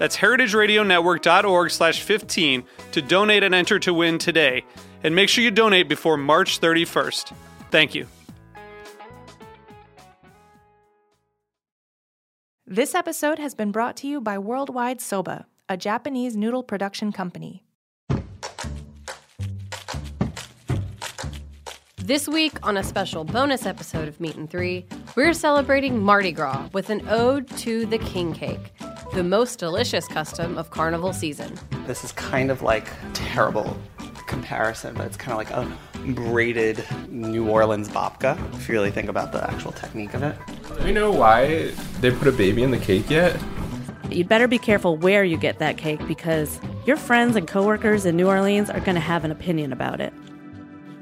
That's heritageradionetwork.org slash 15 to donate and enter to win today. And make sure you donate before March 31st. Thank you. This episode has been brought to you by Worldwide Soba, a Japanese noodle production company. This week, on a special bonus episode of Meat and Three, we're celebrating Mardi Gras with an ode to the king cake, the most delicious custom of carnival season. This is kind of like terrible comparison, but it's kind of like a braided New Orleans babka, if you really think about the actual technique of it. Do we know why they put a baby in the cake yet? You'd better be careful where you get that cake because your friends and coworkers in New Orleans are going to have an opinion about it.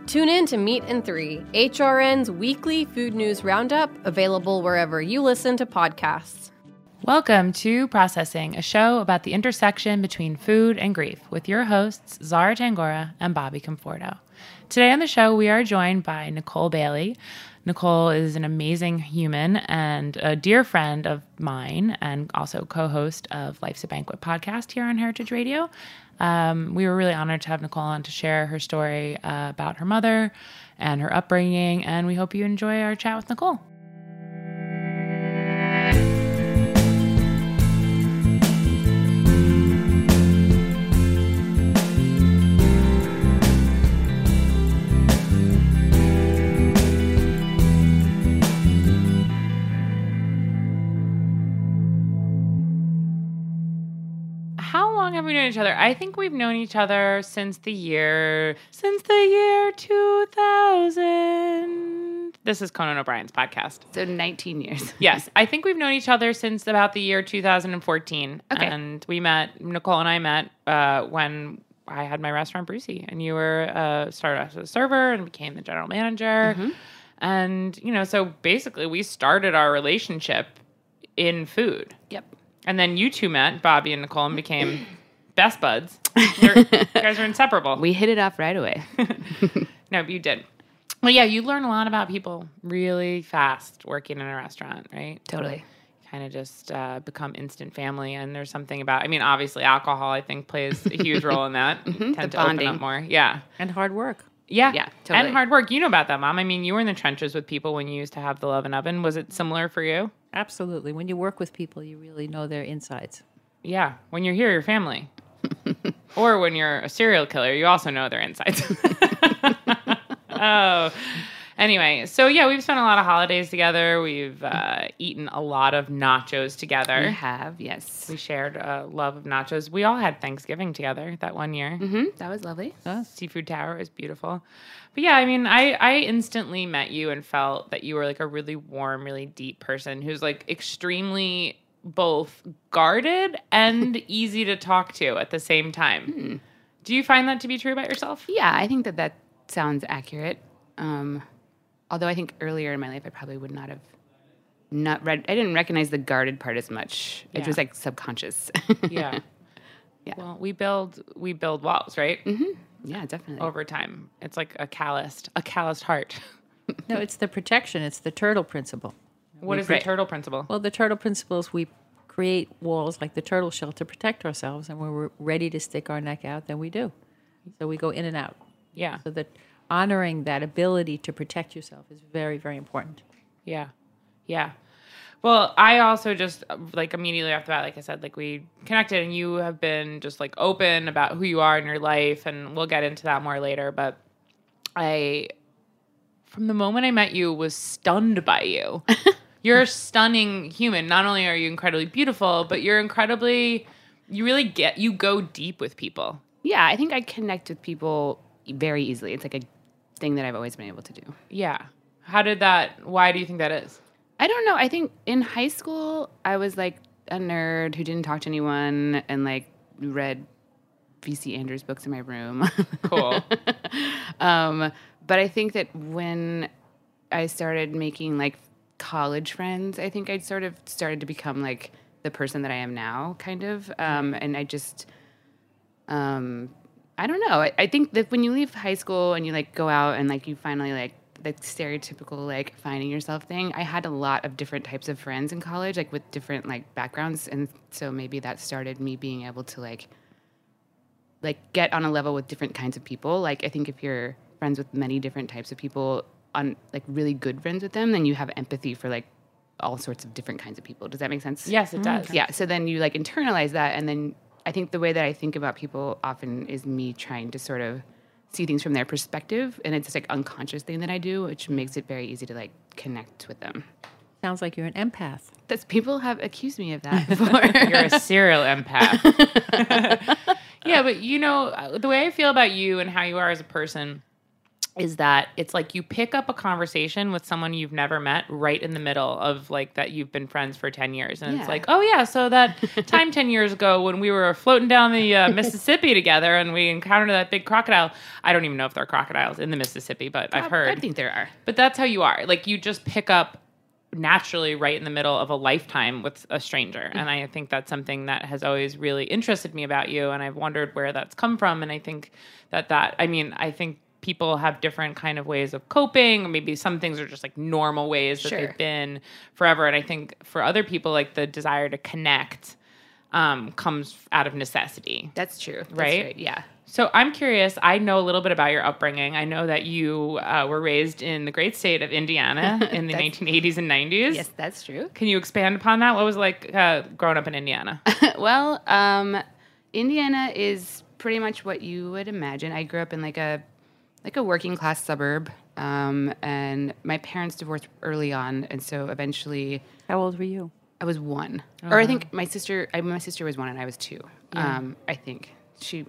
Tune in to Meat and Three, HRN's weekly food news roundup, available wherever you listen to podcasts. Welcome to Processing, a show about the intersection between food and grief, with your hosts, Zahra Tangorra and Bobby Conforto. Today on the show, we are joined by Nicole Bailey. Nicole is an amazing human and a dear friend of mine, and also co host of Life's a Banquet podcast here on Heritage Radio. Um, we were really honored to have Nicole on to share her story uh, about her mother and her upbringing, and we hope you enjoy our chat with Nicole. Long have we known each other? I think we've known each other since the year since the year 2000. This is Conan O'Brien's podcast. So 19 years. Yes, I think we've known each other since about the year 2014. Okay. And we met, Nicole and I met uh, when I had my restaurant, Brucie, and you were uh, started as a server and became the general manager. Mm-hmm. And, you know, so basically we started our relationship in food. Yep. And then you two met, Bobby and Nicole, and became best buds. You're, you guys are inseparable. We hit it off right away. no, but you did. Well, yeah, you learn a lot about people really fast working in a restaurant, right? Totally. Kind of just uh, become instant family. And there's something about, I mean, obviously, alcohol, I think, plays a huge role in that. Tend Mm-hmm. the to open up more. Yeah. And hard work. Yeah. Yeah, totally. And hard work. You know about that, Mom. I mean, you were in the trenches with people when you used to have the love and oven. Was it similar for you? Absolutely. When you work with people, you really know their insides. Yeah. When you're here, your family. Or when you're a serial killer, you also know their insides. oh. Anyway, so yeah, we've spent a lot of holidays together. We've uh, eaten a lot of nachos together. We have, yes. We shared a love of nachos. We all had Thanksgiving together that one year. hmm That was lovely. Seafood Tower is beautiful. But yeah, I mean, I I instantly met you and felt that you were like a really warm, really deep person who's like extremely both guarded and easy to talk to at the same time. Do you find that to be true about yourself? Yeah, I think that that sounds accurate. Um, although I think earlier in my life, I probably would not have not read. I didn't recognize the guarded part as much. It was like subconscious. Yeah. Yeah. Well, we build we build walls, right? yeah, definitely. Over time. It's like a calloused a calloused heart. No, it's the protection. It's the turtle principle. What is the turtle principle? Well, the turtle principle is we create walls like the turtle shell to protect ourselves, and when we're ready to stick our neck out, then we do. So we go in and out. Yeah. So that honoring that ability to protect yourself is very, very important. Yeah. Yeah. Well, I also just like immediately after that, like I said, like we connected and you have been just like open about who you are in your life and we'll get into that more later. But I from the moment I met you, was stunned by you. you're a stunning human. Not only are you incredibly beautiful, but you're incredibly. You really get. You go deep with people. Yeah, I think I connect with people very easily. It's like a thing that I've always been able to do. Yeah. How did that? Why do you think that is? I don't know. I think in high school, I was like a nerd who didn't talk to anyone and like read VC Andrews books in my room. Cool. um, but I think that when I started making like college friends, I think I'd sort of started to become like the person that I am now, kind of. Um, and I just, um, I don't know. I, I think that when you leave high school and you like go out and like you finally like the stereotypical like finding yourself thing. I had a lot of different types of friends in college, like with different like backgrounds, and so maybe that started me being able to like like get on a level with different kinds of people. Like I think if you're friends with many different types of people, on like really good friends with them, then you have empathy for like all sorts of different kinds of people. Does that make sense? Yes, it does. Mm. Yeah. So then you like internalize that, and then I think the way that I think about people often is me trying to sort of see things from their perspective, and it's this like unconscious thing that I do, which makes it very easy to like connect with them. Sounds like you're an empath. That's people have accused me of that before. You're a serial empath. yeah, but you know, the way I feel about you and how you are as a person is that it's like you pick up a conversation with someone you've never met right in the middle of like that you've been friends for 10 years and Yeah. it's like oh yeah so that time 10 years ago when we were floating down the uh, mississippi together and we encountered that big crocodile i don't even know if there are crocodiles in the mississippi but i've heard I think there are. but that's how you are. Like you just pick up naturally right in the middle of a lifetime with a stranger. And I think that's something that has always really interested me about you and I've wondered where that's come from and I think that that I mean, I think people have different kind of ways of coping or maybe some things are just like normal ways that Sure. they've been forever and I think for other people like the desire to connect um, comes out of necessity. That's true. That's Right? Yeah. So I'm curious. I know a little bit about your upbringing. I know that you uh, were raised in the great state of Indiana in the 1980s and 90s. Yes, that's true. Can you expand upon that? What was it like uh, growing up in Indiana? well, um, Indiana is pretty much what you would imagine. I grew up in like a like a working class suburb, um, and my parents divorced early on, and so eventually How old were you? I was one, or I think my sister. I, my sister was one, and I was two. Um, I think she.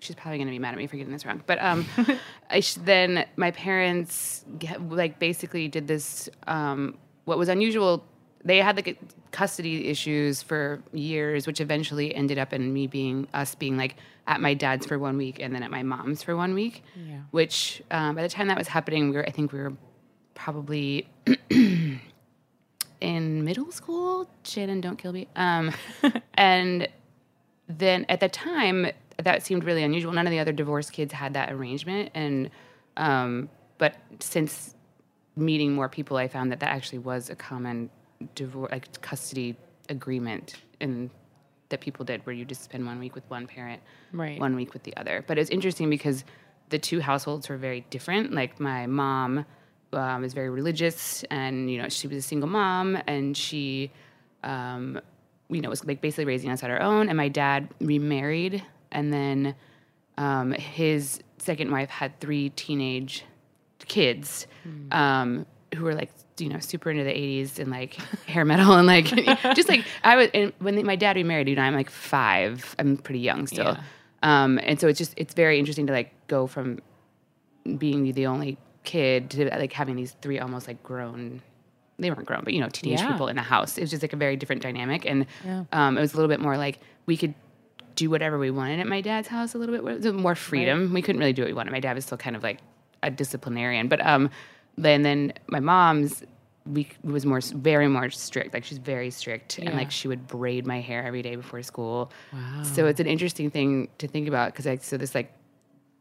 She's probably going to be mad at me for getting this wrong, but um, I sh- then my parents get, like basically did this. Um, what was unusual, they had like custody issues for years, which eventually ended up in me being us being like at my dad's for one week and then at my mom's for one week. Which um, by the time that was happening, we were I think we were probably in middle school. Shannon, don't kill me. Um, and then at the time, that seemed really unusual. None of the other divorced kids had that arrangement, and um, but since meeting more people, I found that that actually was a common divorce, like custody agreement, and that people did, where you just spend one week with one parent, Right. one week with the other. But it's interesting because the two households were very different. Like my mom um, is very religious, and you know she was a single mom, and she, um, you know, was like basically raising us on her own. And my dad remarried, and then um, his second wife had three teenage kids um, who were like you know super into the 80s and like hair metal and like just like i was and when my dad remarried you know i'm like five. I'm pretty young still. Yeah. um, and so it's just it's very interesting to like go from being the only kid to like having these three almost like grown they weren't grown but you know teenage Yeah. people in the house. It was just like a very different dynamic. And um, it was a little bit more like we could do whatever we wanted at my dad's house a little bit more freedom. We couldn't really do what we wanted. My dad was still kind of like a disciplinarian. But um then then my mom's we was more very more strict like she's very strict and like she would braid my hair every day before school. So it's an interesting thing to think about because like so this like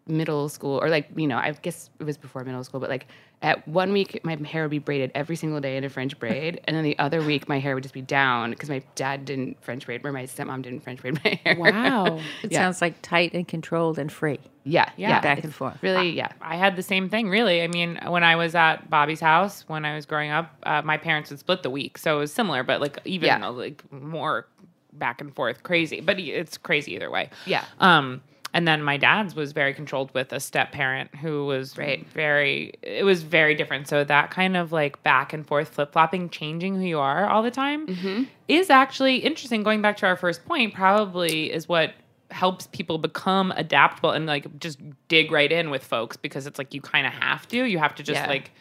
middle school or like you know i guess it was before middle school but like at one week my hair would be braided every single day in a french braid and then the other week my hair would just be down because my dad didn't french braid or my stepmom didn't french braid my hair Wow. It Yeah. sounds like tight and controlled and free. yeah yeah, Back it's and forth. really yeah I had the same thing, really. I mean, when I was at Bobby's house when I was growing up, uh, my parents would split the week, so it was similar, but like even Yeah. like more back and forth, crazy. But it's crazy either way. Yeah. Um, and then my dad's was very controlled with a step parent who was Right. very it was very different so that kind of like back and forth flip-flopping changing who you are all the time Mm-hmm. is actually interesting going back to our first point probably is what helps people become adaptable and like just dig right in with folks because it's like you kind of have to you have to just Yeah. like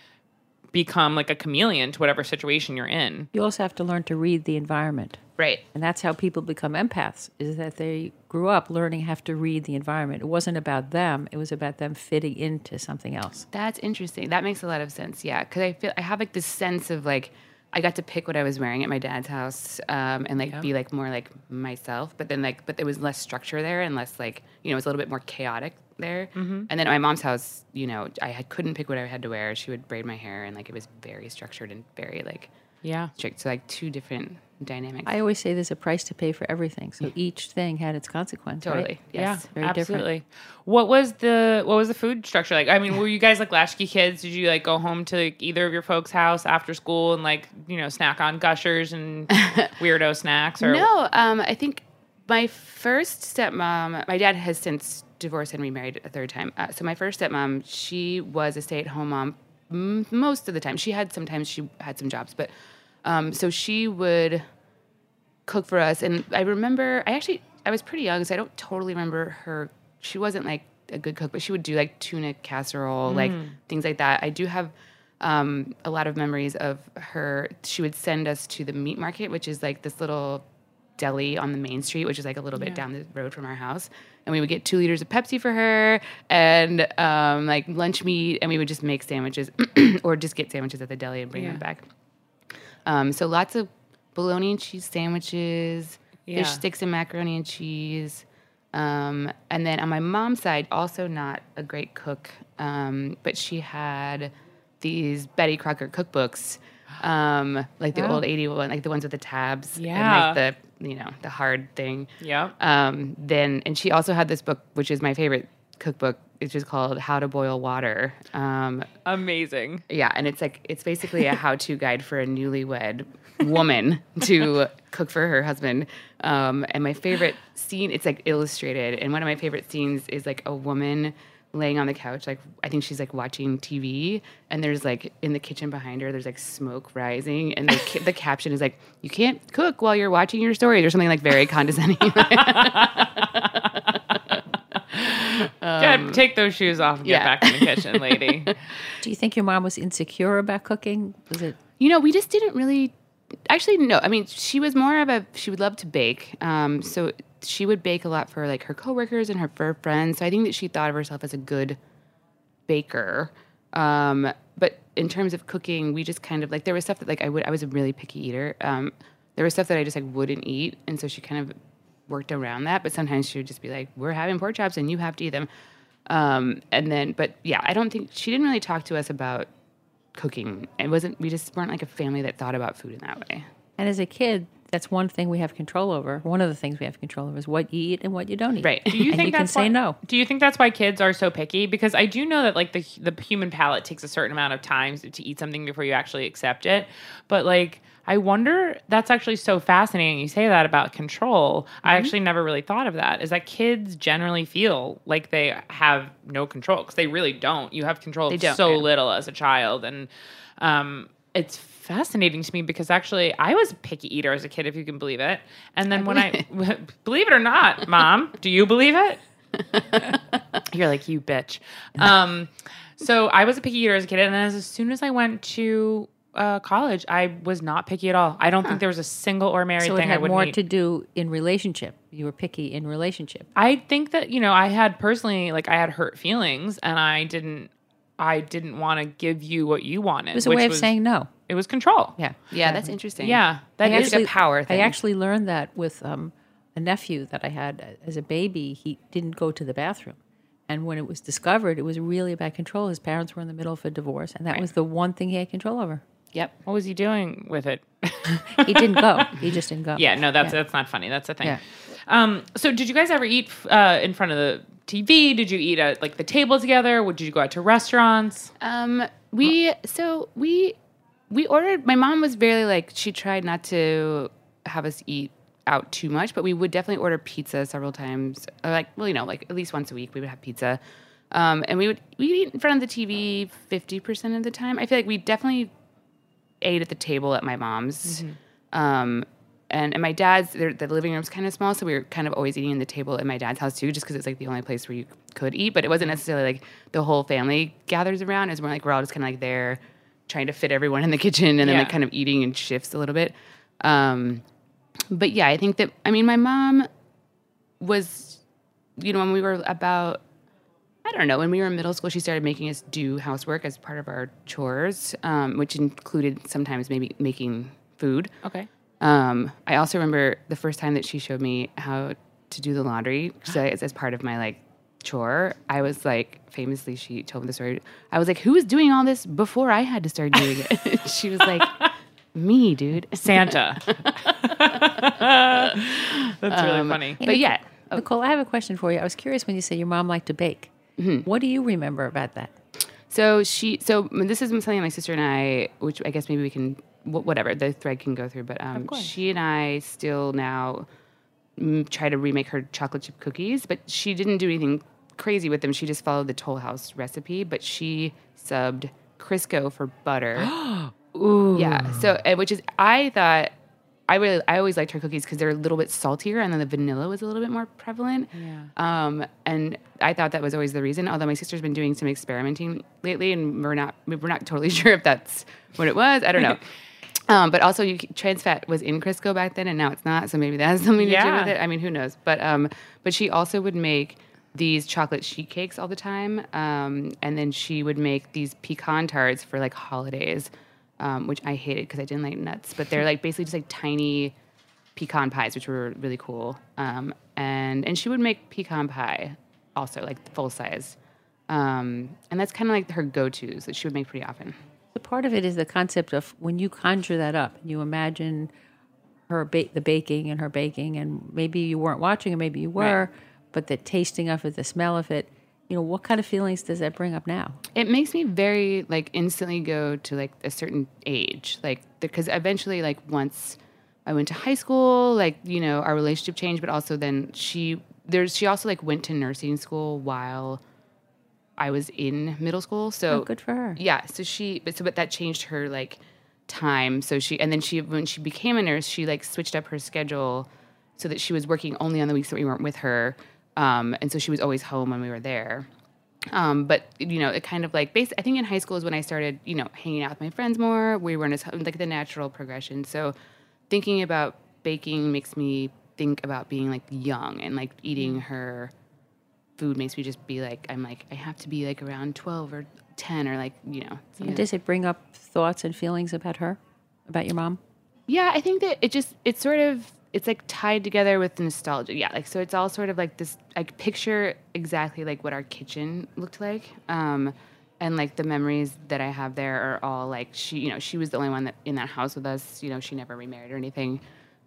become like a chameleon to whatever situation you're in You also have to learn to read the environment. Right. And that's how people become empaths, is that they grew up learning how to read the environment. It wasn't about them, it was about them fitting into something else. That's interesting. That makes a lot of sense. Yeah, because I feel I have like this sense of like I got to pick what I was wearing at my dad's house um, and like be like more like myself. But then like but there was less structure there and less like you know it was a little bit more chaotic there. And then at my mom's house, you know, I had, couldn't pick what I had to wear. She would braid my hair and like it was very structured and very like yeah strict. So like two different dynamics. I always say there's a price to pay for everything. So each thing had its consequence. right? totally. Yeah. Very different. absolutely. What was the what was the food structure like? I mean, were you guys like latchkey kids? Did you like go home to like, either of your folks' house after school and like you know snack on gushers and weirdo snacks? Or No, um, I think my first stepmom, my dad has since divorced and remarried a third time. Uh, so my first stepmom, she was a stay-at-home mom most of the time. She had sometimes she had some jobs, but um, so she would cook for us. And I remember, I actually, I was pretty young, so I don't totally remember her. She wasn't like a good cook, but she would do like tuna casserole, like things like that. I do have um, a lot of memories of her. She would send us to the meat market, which is like this little deli on the main street, which is like a little bit down the road from our house. And we would get two liters of Pepsi for her and um, like lunch meat, and we would just make sandwiches or just get sandwiches at the deli and bring them back. Um, so lots of bologna and cheese sandwiches, Yeah. fish sticks and macaroni and cheese. Um, and then on my mom's side, also not a great cook, um, but she had these Betty Crocker cookbooks, um, like the old 81, like the ones with the tabs Yeah. and like the, you know, the hard thing. Yep. Um, then, and she also had this book, which is my favorite cookbook. It's just called How to Boil Water. Um, amazing. yeah, and it's like it's basically a how-to guide for a newlywed woman to cook for her husband. Um, and my favorite scene, it's like illustrated, and one of my favorite scenes is like a woman laying on the couch, like I think she's like watching TV, and there's like in the kitchen behind her, there's like smoke rising, and the ca- the caption is like, "You can't cook while you're watching your stories," or something like very condescending. Get, take those shoes off and get Um, yeah. back in the kitchen, lady. Do you think your mom was insecure about cooking? Was it You know, we just didn't really. Actually, no. I mean, she was more of a. She would love to bake. Um, so she would bake a lot for like her coworkers and her for friends. So I think that she thought of herself as a good baker. Um, but in terms of cooking, we just kind of like there was stuff that like I would. I was a really picky eater. Um, there was stuff that I just like wouldn't eat, and so she kind of worked around that. But sometimes she would just be like, "We're having pork chops, and you have to eat them." Um, and then, but yeah, I don't think she didn't really talk to us about cooking. It wasn't. We just weren't like a family that thought about food in that way. And as a kid, that's one thing we have control over. One of the things we have control over is what you eat and what you don't eat. Right. Do you and think you can that's say why, no? Do you think that's why kids are so picky? Because I do know that like the the human palate takes a certain amount of time to eat something before you actually accept it. But like I wonder that's actually so fascinating. You say that about control. Mm-hmm. I actually never really thought of that. Is that kids generally feel like they have no control because they really don't. You have control They of so yeah. little as a child, and um, it's fascinating to me because actually I was a picky eater as a kid, if you can believe it. And then when I believe it or not, mom, do you believe it? You're like you bitch. Um, so I was a picky eater as a kid, and then as, as soon as I went to uh, college, I was not picky at all. I don't think there was a single or married So it thing I had wouldn't more eat. to do in relationship. You were picky in relationship. I think that you know I had personally like I had hurt feelings, and I didn't. I didn't want to give you what you wanted. It was a which way of was- saying no. it was control. Yeah. Yeah, that's interesting. Yeah, that It's is like a power thing. I actually learned that with um, a nephew that I had as a baby. He didn't go to the bathroom. And when it was discovered, it was really about control. His parents were in the middle of a divorce, and that was the one thing he had control over. Yep. What was he doing with it? He didn't go. He just didn't go. yeah, no, that's that's not funny. That's the thing. Yeah. Um, so did you guys ever eat uh, in front of the TV? Did you eat at like the table together? Would you go out to restaurants? Um, we so we we ordered. My mom was very like she tried not to have us eat out too much, but we would definitely order pizza several times. Or like, well, you know, like at least once a week we would have pizza. Um, and we would we eat in front of the TV fifty percent of the time. I feel like we definitely ate at the table at my mom's. Um, and, and my dad's, the living room's kind of small, so we were kind of always eating in the table at my dad's house too, just because it's like the only place where you could eat. But it wasn't necessarily like the whole family gathers around. It's more like we're all just kind of like there trying to fit everyone in the kitchen and then like kind of eating in shifts a little bit. Um, but yeah, I think that, I mean, my mom was, you know, when we were about I don't know. When we were in middle school, she started making us do housework as part of our chores, um, which included sometimes maybe making food. Okay. Um, I also remember the first time that she showed me how to do the laundry so as, as part of my like chore. I was like, famously, she told me the story. I was like, "Who was doing all this before I had to start doing it?" she was like, "Me, dude." Santa. That's really Um, funny. But yeah, Nicole, I have a question for you. I was curious when you said your mom liked to bake. Mm-hmm. What do you remember about that? So she, so this is something my sister and I, which I guess maybe we can, whatever the thread can go through. But um, she and I still now mm, try to remake her chocolate chip cookies, but she didn't do anything crazy with them. She just followed the Toll House recipe, but she subbed Crisco for butter. Ooh. Yeah. So, which is I thought. I really, I always liked her cookies because they're a little bit saltier, and then the vanilla was a little bit more prevalent. Yeah. Um, and I thought that was always the reason. Although my sister's been doing some experimenting lately, and we're not we're not totally sure if that's what it was. I don't know. um, but also, you, trans fat was in Crisco back then, and now it's not. So maybe that has something to do with it. I mean, who knows? But um, but she also would make these chocolate sheet cakes all the time, um, and then she would make these pecan tarts for like holidays, um, which I hated because I didn't like nuts. But they're like basically just like tiny pecan pies, which were really cool. Um, and and she would make pecan pie also, like full size. Um, and that's kind of like her go tos that she would make pretty often. So part of it is the concept of when you conjure that up, you imagine her ba- the baking and her baking, and maybe you weren't watching, or maybe you were, but the tasting of it, the smell of it, you know, what kind of feelings does that bring up now? It makes me very like instantly go to like a certain age, like because eventually, like once I went to high school, like you know, our relationship changed, but also then she there's she also like went to nursing school while I was in middle school, so Oh, good for her. yeah so she but so but that changed her like time so she and then she when she became a nurse she like switched up her schedule so that she was working only on the weeks that we weren't with her um, and so she was always home when we were there. Um, but you know it kind of like base i think in high school is when i started you know hanging out with my friends more. We weren't as like the natural progression. So thinking about baking makes me think about being like young and like eating her food makes me just be like i'm like i have to be like around 12 or 10 or like you know something does it bring up thoughts and feelings about her, about your mom? Yeah, I think that it just it's sort of it's like tied together with nostalgia. Yeah, like so it's all sort of like this like picture exactly like what our kitchen looked like. Um and like the memories that I have there are all like she, you know, she was the only one that in that house with us, you know, she never remarried or anything.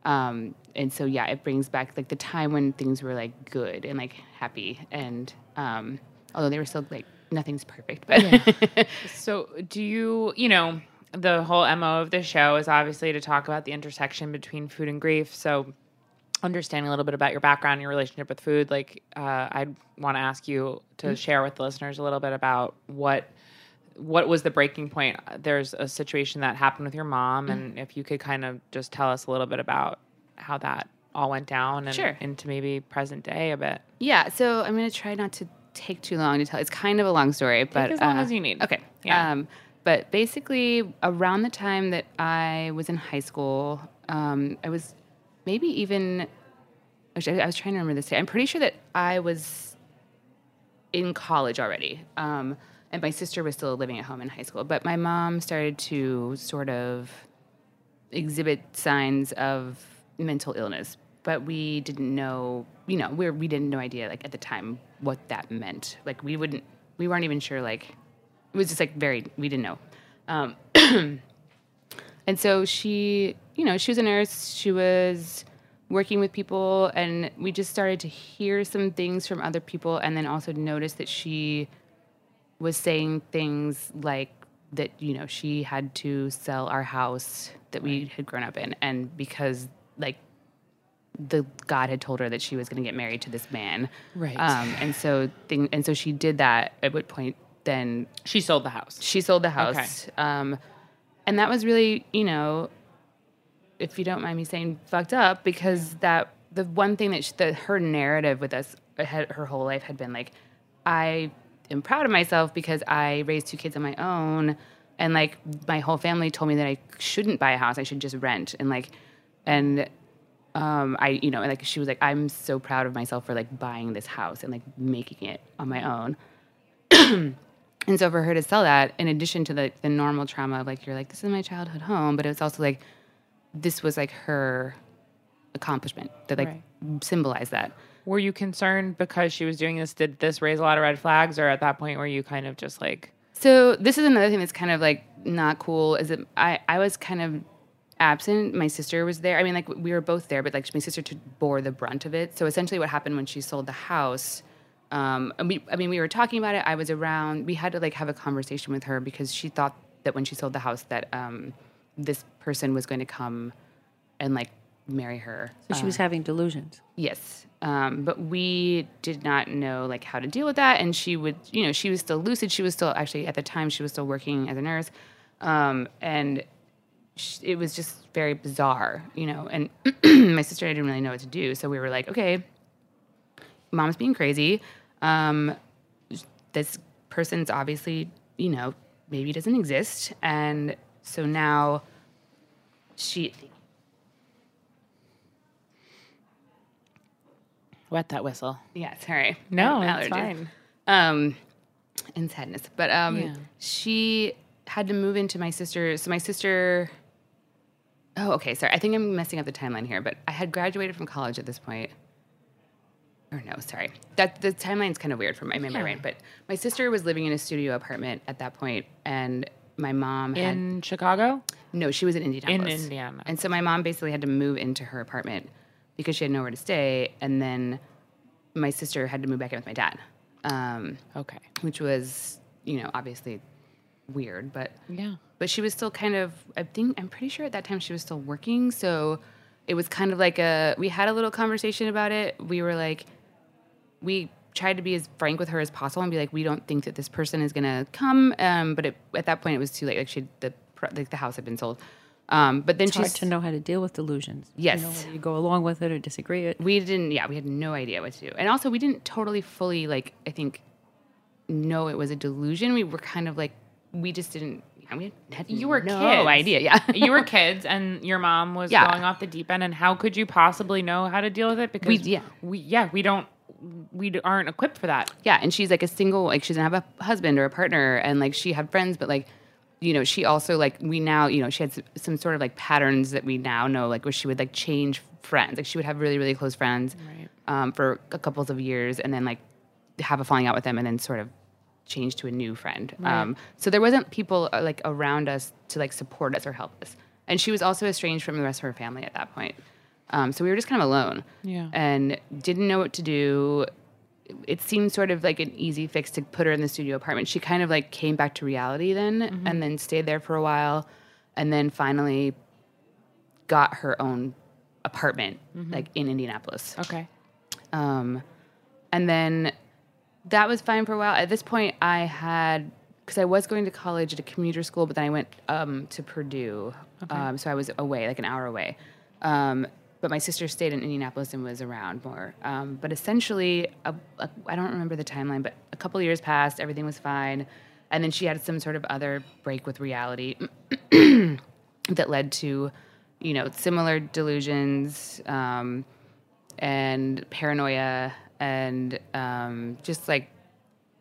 Um and so yeah, it brings back like the time when things were like good and like happy and um although they were still like nothing's perfect, but So, do you, you know, the whole MO of the show is obviously to talk about the intersection between food and grief. So, understanding a little bit about your background, your relationship with food, like uh, I'd want to ask you to share with the listeners a little bit about what what was the breaking point. There's a situation that happened with your mom, and if you could kind of just tell us a little bit about how that all went down and Sure. into maybe present day a bit. Yeah, so I'm gonna try not to take too long to tell. It's kind of a long story, but as long uh, as you need. Okay. Yeah. Um, but basically, around the time that I was in high school, um, I was maybe even. Actually, I was trying to remember this. Day. I'm pretty sure that I was in college already, um, and my sister was still living at home in high school. But my mom started to sort of exhibit signs of mental illness, but we didn't know, you know, we we didn't no idea like at the time what that meant. Like we wouldn't, we weren't even sure. Like it was just like very, we didn't know. Um, and so she, you know, she was a nurse. She was working with people, and we just started to hear some things from other people, and then also notice that she was saying things like that you know she had to sell our house that we had grown up in and because like the God had told her that she was going to get married to this man. Right. Um, and so thing, and so she did that. At what point then She sold the house. she sold the house. Um, and that was really, you know, if you don't mind me saying, fucked up because that the one thing that, she, that her narrative with us had, her whole life had been like, I am proud of myself because I raised two kids on my own, and like my whole family told me that I shouldn't buy a house, I should just rent, and like, and um, I, you know, like she was like, I'm so proud of myself for like buying this house and like making it on my own. And so for her to sell that, in addition to the, the normal trauma of like, you're like, this is my childhood home, but it was also like, this was like her accomplishment that like Right. symbolized that. Were you concerned because she was doing this? Did this raise a lot of red flags, or at that point were you kind of just like, So this is another thing that's kind of like not cool is that I, I was kind of absent. My sister was there. I mean, like we were both there, but like my sister bore the brunt of it. So essentially what happened when she sold the house, um, and we, I mean, we were talking about it. I was around. We had to like have a conversation with her because she thought that when she sold the house that um, this person was going to come and like marry her. So she was having delusions. Yes. Um, but we did not know like how to deal with that. And she would, you know, she was still lucid. She was still actually at the time she was still working as a nurse. Um, and sh- it was just very bizarre, you know. And my sister and I didn't really know what to do. So we were like, okay, mom's being crazy. Um, this person's obviously, you know, maybe doesn't exist. And so now she, wet that whistle? yeah, sorry. No, it's fine. um, and sadness. But um, Yeah. she had to move into my sister. So my sister. Oh, okay. Sorry, I think I'm messing up the timeline here. But I had graduated from college at this point. Or no, sorry. That the timeline's kind of weird for my, my brain. But my sister was living in a studio apartment at that point, and my mom had In Chicago? no, she was in Indianapolis. In Indiana. And so my mom basically had to move into her apartment because she had nowhere to stay. And then my sister had to move back in with my dad, um, Okay. which was, you know, obviously weird. But Yeah. but she was still kind of. I think I'm pretty sure at that time she was still working. So it was kind of like a. We had a little conversation about it. We were like, we tried to be as frank with her as possible and be like, we don't think that this person is gonna come. Um, but it, at that point, it was too late. Like she, the like the house had been sold. Um, but then It's hard to know how to deal with delusions. Yes. You know, you go along with it or disagree it. we didn't. Yeah, we had no idea what to do, and also we didn't totally fully like. I think know it was a delusion. We were kind of like we just didn't. yeah, We had You were no kids. idea. Yeah, you were kids and your mom was Yeah. going off the deep end and how could you possibly know how to deal with it because We- yeah. we yeah we don't we aren't equipped for that Yeah, and she's like a single, like she doesn't have a husband or a partner, and like she had friends, but like, you know, she also like we now, you know, she had some sort of like patterns that we now know, like where she would like change friends, like she would have really really close friends, Right. um, for a couple of years, and then like have a falling out with them, and then sort of change to a new friend. Um, so there wasn't people uh, like around us to like support us or help us, and she was also estranged from the rest of her family at that point. Um, so we were just kind of alone Yeah. and didn't know what to do. It seemed sort of like an easy fix to put her in the studio apartment. She kind of like came back to reality then and then stayed there for a while and then finally got her own apartment like in Indianapolis. okay Um, and then that was fine for a while. At this point, I had because I was going to college at a commuter school, but then I went um, to Purdue, um, so I was away, like an hour away. Um, but my sister stayed in Indianapolis and was around more. Um, but essentially, I don't remember the timeline, but a couple years passed, everything was fine, and then she had some sort of other break with reality that led to, you know, similar delusions. Um, and paranoia and um, just like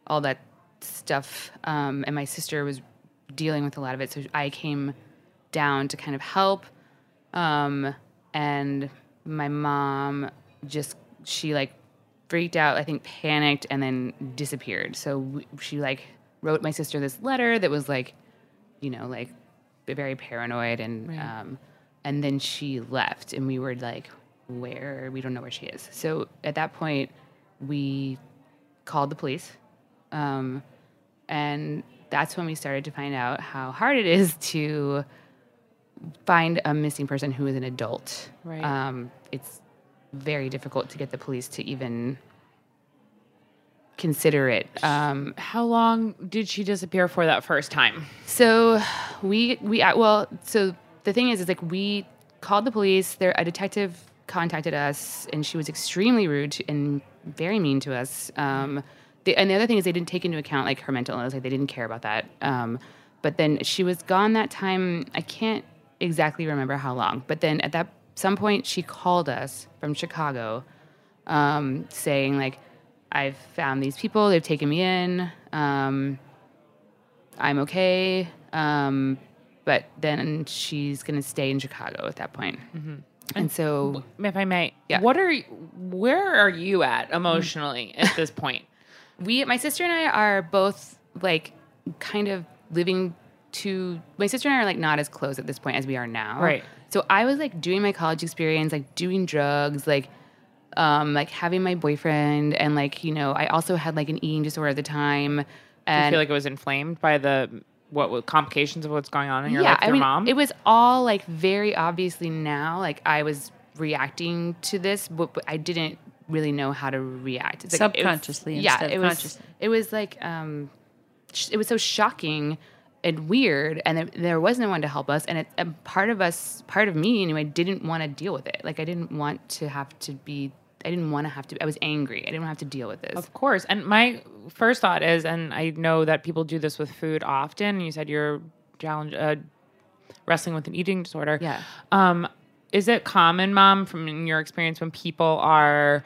all that stuff. Um, and my sister was dealing with a lot of it, so I came down to kind of help. And my mom just she like freaked out, I think panicked, and then disappeared. So she like wrote my sister this letter that was like, you know, like very paranoid and um, and then she left and we were like where we don't know where she is so at that point we called the police um, and that's when we started to find out how hard it is to find a missing person who is an adult Right. um, it's very difficult to get the police to even consider it. Um, How long did she disappear for that first time? so we we uh, well, so the thing is, is like we called the police. There, a detective contacted us, and she was extremely rude to, and very mean to us. Um, the, and the other thing is, they didn't take into account like her mental illness. Like they didn't care about that. Um, but then she was gone that time. I can't exactly remember how long. But then at that some point, she called us from Chicago, um, saying like, "I've found these people. They've taken me in." Um, I'm okay. Um, but then she's going to stay in Chicago at that point. And so, If I may, Yeah. what are where are you at emotionally at this point? we, my sister and I are both like kind of living to, my sister and I are like not as close at this point as we are now. Right. So I was like doing my college experience, like doing drugs, like, um, like having my boyfriend. And like, you know, I also had like an eating disorder at the time. Do you feel like it was inflamed by the what what complications of what's going on in your yeah, life with I your mean, mom? it was all like very obviously now, like I was reacting to this, but, but I didn't really know how to react. It's like, it was- Subconsciously yeah, instead it was. It was like um, sh- it was so shocking and weird, and there, there was no one to help us, and it, and part of us, part of me anyway, didn't want to deal with it. Like I didn't want to have to be. I didn't want to have to. I was angry. I didn't want to have to deal with this. Of course. And my first thought is, and I know that people do this with food often. You said you're challenge uh, wrestling with an eating disorder. Yeah. Um, is it common, mom, from in your experience, when people are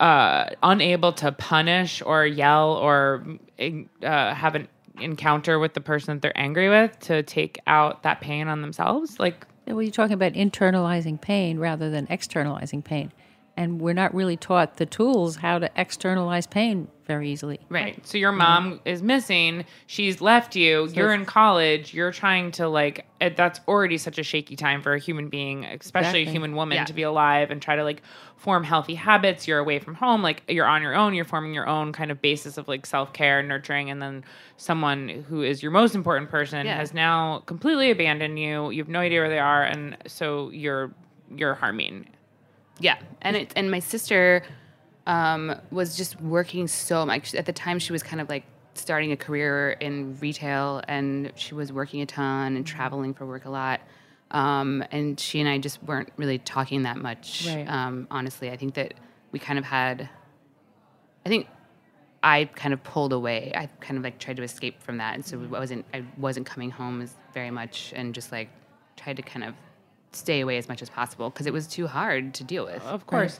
uh, unable to punish or yell or uh, have an encounter with the person that they're angry with to take out that pain on themselves? Like, Well, you're talking about internalizing pain rather than externalizing pain. And we're not really taught the tools how to externalize pain very easily. Right. So your mm-hmm. mom is missing. She's left you. you're in college. You're trying to like. Uh, that's already such a shaky time for a human being, especially a human woman, Yeah. to be alive and try to like form healthy habits. You're away from home. Like you're on your own. You're forming your own kind of basis of like self care, nurturing, and then someone who is your most important person Yeah. has now completely abandoned you. You have no idea where they are, and so you're you're harming. Yeah, and it and my sister um, was just working so much. At the time, she was kind of like starting a career in retail, and she was working a ton and traveling for work a lot. Um, and she and I just weren't really talking that much. Right. Um, honestly, I think that we kind of had. I think I kind of pulled away. I kind of like tried to escape from that, and so I wasn't. I wasn't coming home as very much, and just like tried to kind of stay away as much as possible because it was too hard to deal with. Of course.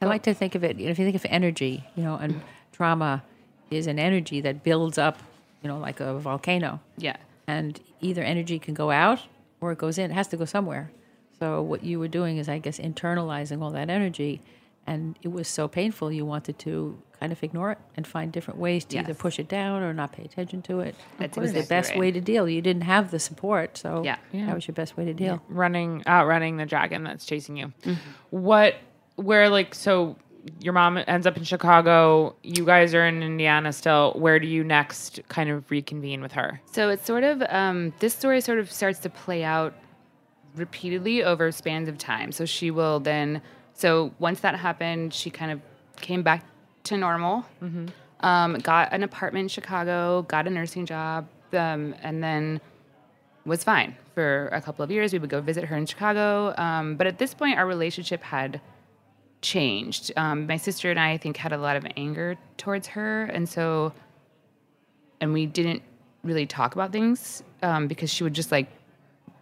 I like to think of it, you know, if you think of energy, you know, and trauma is an energy that builds up, you know, like a volcano. Yeah. And either energy can go out or it goes in. It has to go somewhere. So what you were doing is, I guess, internalizing all that energy. And it was so painful, you wanted to kind of ignore it and find different ways to either push it down or not pay attention to it. That it was the best right. way to deal. You didn't have the support, so Yeah. that was your best way to deal. running outrunning the dragon that's chasing you. Mm-hmm. What where like so your mom ends up in Chicago, you guys are in Indiana still. Where do you next kind of reconvene with her? So it's sort of um, this story sort of starts to play out repeatedly over spans of time. So she will then. So once that happened, she kind of came back to normal. Um, got an apartment in Chicago, got a nursing job, um, and then was fine for a couple of years. We would go visit her in Chicago, um, but at this point, our relationship had changed. Um, my sister and I, I think, had a lot of anger towards her, and so, and we didn't really talk about things um, because she would just like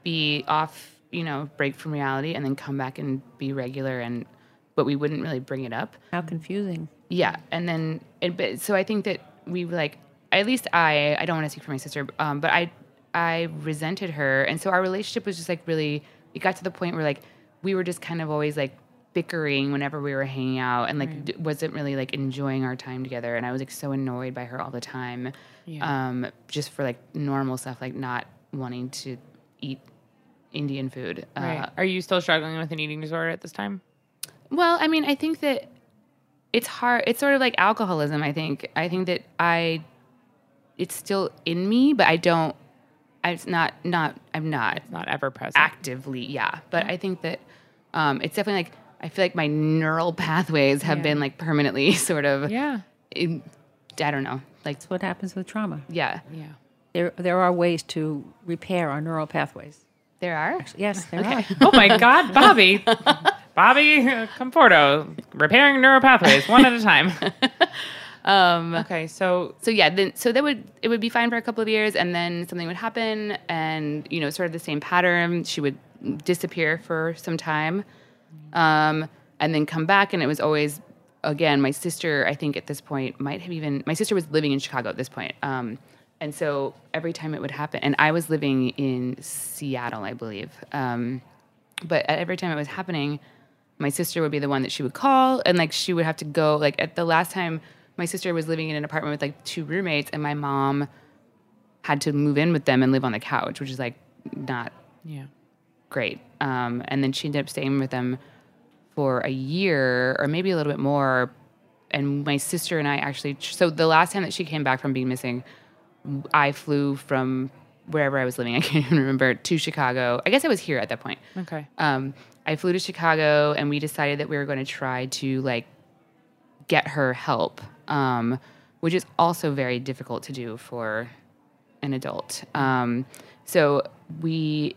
be off, you know, break from reality, and then come back and be regular, and but we wouldn't really bring it up. How confusing. Yeah, and then it, but, so I think that we like at least I I don't want to speak for my sister, um, but I I resented her, and so our relationship was just like really. It got to the point where like we were just kind of always like bickering whenever we were hanging out, and like d- wasn't really like enjoying our time together. And I was like so annoyed by her all the time, um, just for like normal stuff, like not wanting to eat Indian food. Uh, Are you still struggling with an eating disorder at this time? well, I mean, I think that it's hard. It's sort of like alcoholism. I think. I think that I, it's still in me, but I don't. It's not. Not. I'm not it's Not ever present. actively. Yeah, but I think that um, it's definitely like I feel like my neural pathways have Yeah. been like permanently sort of. Yeah. in- I don't know. Like That's what happens with trauma. yeah, Yeah. There, there are ways to repair our neural pathways. there are. Yes, there are. Oh my God, Bobby. Bobby Comforto, repairing neural pathways one at a time. um, okay, so so yeah then so that would it would be fine for a couple of years and then something would happen and you know sort of the same pattern she would disappear for some time um, and then come back and it was always again my sister i think at this point might have even my sister was living in chicago at this point um, and so every time it would happen and i was living in seattle i believe um, but at every time it was happening my sister would be the one that she would call and like she would have to go like at the last time my sister was living in an apartment with like two roommates and my mom had to move in with them and live on the couch which is like not yeah. great um, and then she ended up staying with them for a year or maybe a little bit more and my sister and i actually so the last time that she came back from being missing i flew from wherever i was living i can't even remember to chicago i guess i was here at that point Okay. um, I flew to Chicago and we decided that we were going to try to like get her help, um, which is also very difficult to do for an adult. Um, so we,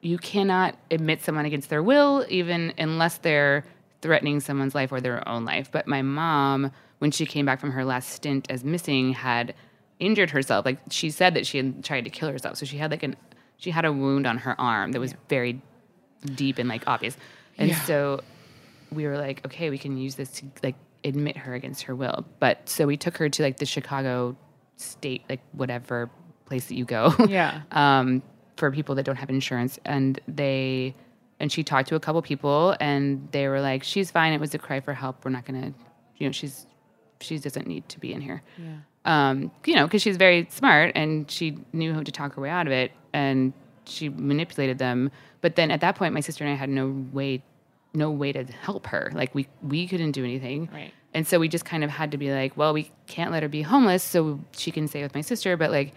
you cannot admit someone against their will, even unless they're threatening someone's life or their own life. But my mom, when she came back from her last stint as missing, had injured herself. Like she said that she had tried to kill herself. So she had like an, she had a wound on her arm that was very deep and like obvious. And so we were like, okay, we can use this to like admit her against her will. But so we took her to like the Chicago state, like whatever place that you go. Yeah. um, for people that don't have insurance. And they, and she talked to a couple people and they were like, she's fine. It was a cry for help. We're not going to, you know, she's, she doesn't need to be in here. Yeah. Um, you know, because she's very smart and she knew how to talk her way out of it and she manipulated them. But then at that point, my sister and I had no way, no way to help her. Like we we couldn't do anything. Right. And so we just kind of had to be like, well, we can't let her be homeless, so she can stay with my sister. But like,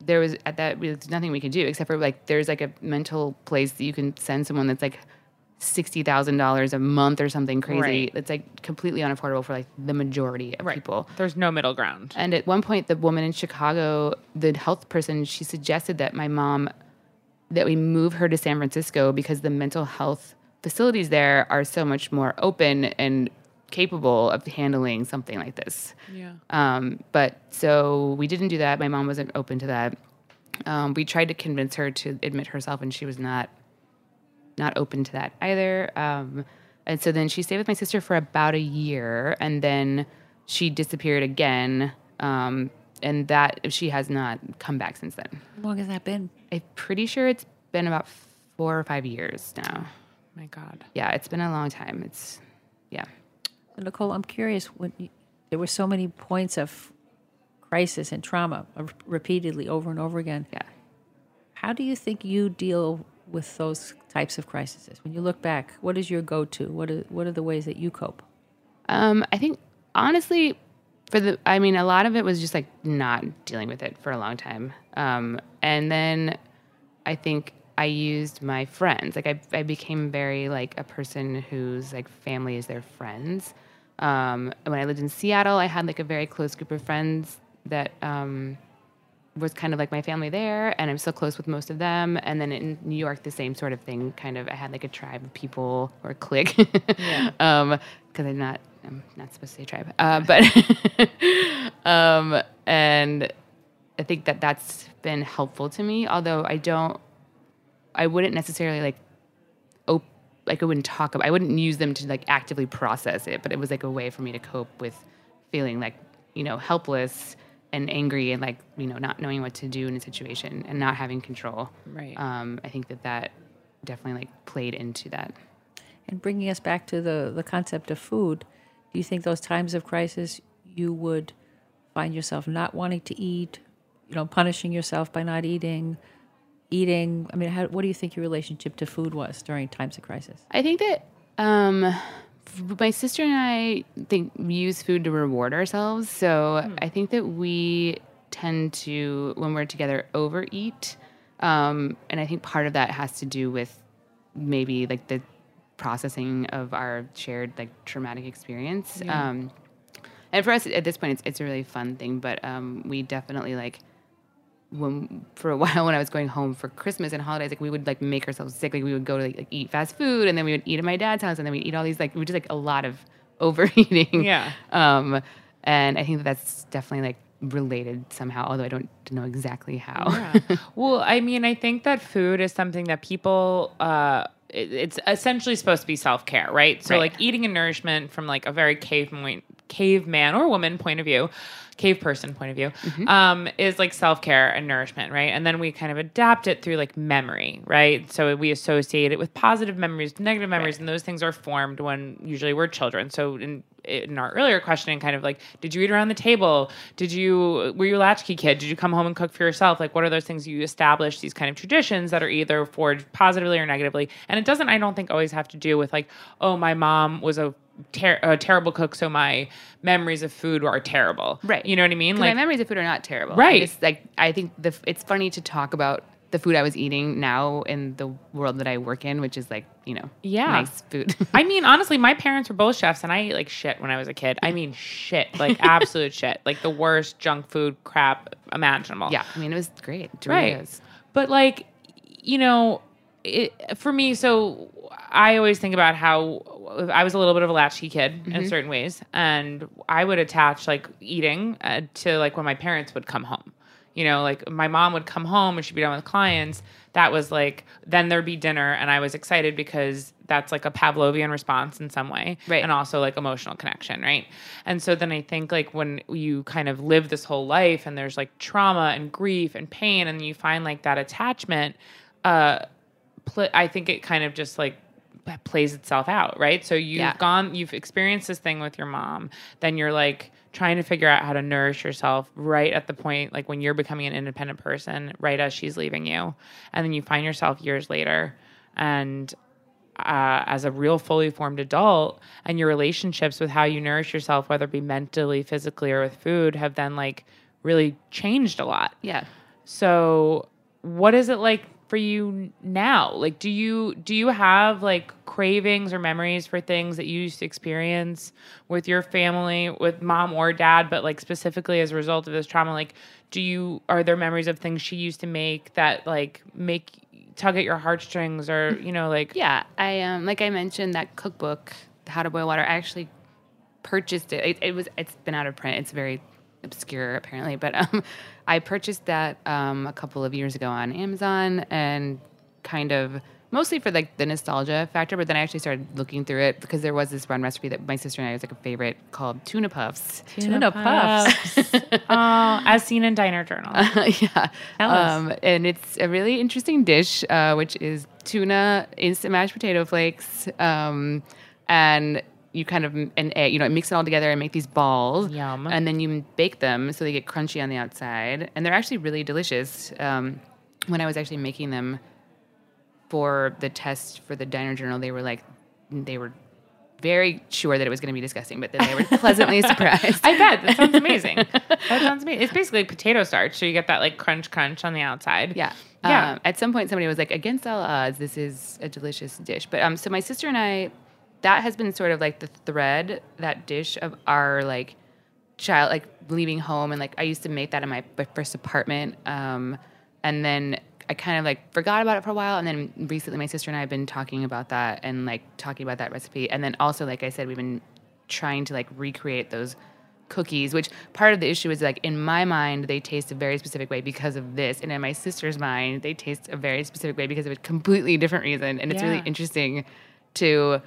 there was at that there's nothing we could do except for like there's like a mental place that you can send someone that's like sixty thousand dollars a month or something crazy. Right. It's like completely unaffordable for like the majority of people. There's no middle ground. And at one point, the woman in Chicago, the health person, she suggested that my mom, that we move her to San Francisco because the mental health facilities there are so much more open and capable of handling something like this. Yeah. Um, but so we didn't do that. My mom wasn't open to that. Um, we tried to convince her to admit herself, and she was not not open to that either. Um, and so then she stayed with my sister for about a year, and then she disappeared again. Um, and that she has not come back since then. How long has that been? I'm pretty sure it's been about four or five years now. My God. Yeah, it's been a long time. It's yeah. So Nicole, I'm curious when you, there were so many points of crisis and trauma uh, repeatedly over and over again. Yeah. How do you think you deal with those types of crises? When you look back, what is your go-to? What are what are the ways that you cope? Um, I think honestly, for the, I mean, a lot of it was just like not dealing with it for a long time. Um, and then I think I used my friends. Like I, I became very like a person whose like family is their friends. Um, when I lived in Seattle, I had like a very close group of friends that um, was kind of like my family there, and I'm still close with most of them. And then in New York, the same sort of thing. Kind of, I had like a tribe of people or a clique. um, because I'm not, I'm not supposed to say tribe. Uh, but, um, and I think that that's been helpful to me. Although I don't, I wouldn't necessarily like, op- like I wouldn't talk about. I wouldn't use them to like actively process it. But it was like a way for me to cope with feeling like you know helpless and angry and like you know not knowing what to do in a situation and not having control. Right. Um, I think that that definitely like played into that. And bringing us back to the the concept of food, do you think those times of crisis you would find yourself not wanting to eat, you know, punishing yourself by not eating, eating? I mean, how, what do you think your relationship to food was during times of crisis? I think that um, my sister and I think we use food to reward ourselves. So I think that we tend to, when we're together, overeat. Um, and I think part of that has to do with maybe like the processing of our shared like traumatic experience. Um, and for us at this point, it's, it's a really fun thing. But um, we definitely like when for a while when I was going home for Christmas and holidays, like we would like make ourselves sick. Like we would go to like, eat fast food, and then we would eat at my dad's house, and then we'd eat all these like we just like a lot of overeating. Yeah. Um, and I think that that's definitely like related somehow, although I don't know exactly how. Well, I mean, I think that food is something that people. Uh, it's essentially supposed to be self care, right? So, Right. like eating and nourishment from like a very caveman, caveman or woman point of view, cave person point of view, um, is like self care and nourishment, right? And then we kind of adapt it through like memory, right? So we associate it with positive memories, negative memories, and those things are formed when usually we're children. So in in our earlier questioning, kind of like, did you eat around the table? Did you were you a latchkey kid? Did you come home and cook for yourself? Like, what are those things you establish? These kind of traditions that are either forged positively or negatively, and it doesn't. I don't think always have to do with like, oh, my mom was a. Ter- a terrible cook, so my memories of food are terrible. Right. You know what I mean? Like my memories of food are not terrible. Right. I just, like I think the it's funny to talk about the food I was eating now in the world that I work in, which is like you know Yeah. nice food. I mean, honestly, my parents were both chefs, and I ate like shit when I was a kid. I mean, shit, like absolute shit, like the worst junk food crap imaginable. yeah, I mean it was great. Doritos. right. But like, you know, it, for me, so I always think about how I was a little bit of a latchkey kid in certain ways, and I would attach like eating uh, to like when my parents would come home. You know, like my mom would come home and she'd be done with clients. That was like, then there'd be dinner, and I was excited because that's like a Pavlovian response in some way, Right. And also like emotional connection, right? And so then I think like when you kind of live this whole life and there's like trauma and grief and pain, and you find like that attachment, uh, pl- I think it kind of just like plays itself out, right? So you've Yeah. gone, you've experienced this thing with your mom, then you're like trying to figure out how to nourish yourself right at the point, like when you're becoming an independent person, right as she's leaving you. And then you find yourself years later and uh, as a real fully formed adult and your relationships with how you nourish yourself whether it be mentally physically or with food have then like really changed a lot Yeah. so, what is it like for you now? Like, do you do you have like cravings or memories for things that you used to experience with your family, with mom or dad, but like specifically as a result of this trauma? Like, do you are there memories of things she used to make that like make tug at your heartstrings, or you know, like Yeah, I um like I mentioned that cookbook, How to Boil Water. I actually purchased it. It, it was it's been out of print. It's very obscure apparently, but um, I purchased that um, a couple of years ago on Amazon and kind of mostly for like the nostalgia factor. But then I actually started looking through it because there was this one recipe that my sister and I was like a favorite called tuna puffs. Tuna puffs. oh, as seen in Diner Journal. yeah. Um, and it's a really interesting dish, uh, which is tuna instant mashed potato flakes. Um, and you kind of and egg, you know mix it all together and make these balls. Yum. And then you bake them so they get crunchy on the outside, and they're actually really delicious. Um, when I was actually making them for the test for the Diner Journal, they were like they were very sure that it was going to be disgusting, but then they were pleasantly surprised. I bet that sounds amazing. that sounds amazing. It's basically potato starch, so you get that like crunch crunch on the outside. Yeah. Yeah. Um, at some point, somebody was like, "Against all odds, this is a delicious dish." But um, so my sister and I, that has been sort of like the thread, that dish of our like child, like leaving home, and like I used to make that in my first apartment, um, and then I kind of like forgot about it for a while, and then recently my sister and I have been talking about that and like talking about that recipe, and then also like I said, we've been trying to like recreate those cookies which part of the issue is like in my mind they taste a very specific way because of this and in my sister's mind they taste a very specific way because of a completely different reason and it's really interesting to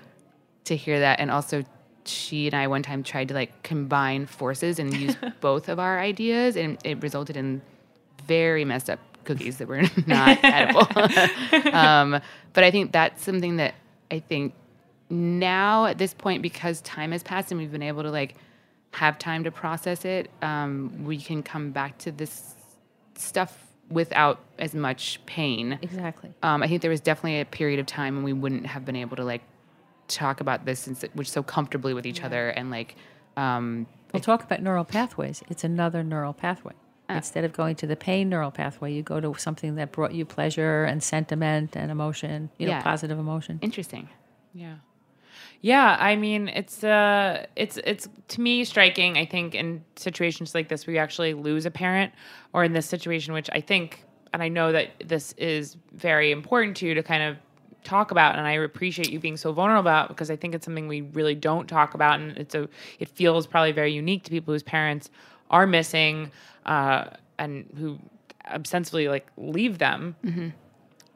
to hear that. And also she and I one time tried to like combine forces and use both of our ideas and it resulted in very messed up cookies that were not edible. Um, but I think that's something that I think now at this point because time has passed and we've been able to like have time to process it um, we can come back to this stuff without as much pain. Exactly. um, i think there was definitely a period of time when we wouldn't have been able to like talk about this since we're so comfortably with each other and like um, We'll talk about neural pathways. It's another neural pathway. Instead of going to the pain neural pathway, you go to something that brought you pleasure and sentiment and emotion, you know, Yeah. positive emotion. interesting Yeah. Yeah, I mean, it's uh it's it's to me striking, I think in situations like this where you actually lose a parent or in this situation which I think and I know that this is very important to you to kind of talk about and I appreciate you being so vulnerable about because I think it's something we really don't talk about and it's a it feels probably very unique to people whose parents are missing uh and who ostensibly like leave them.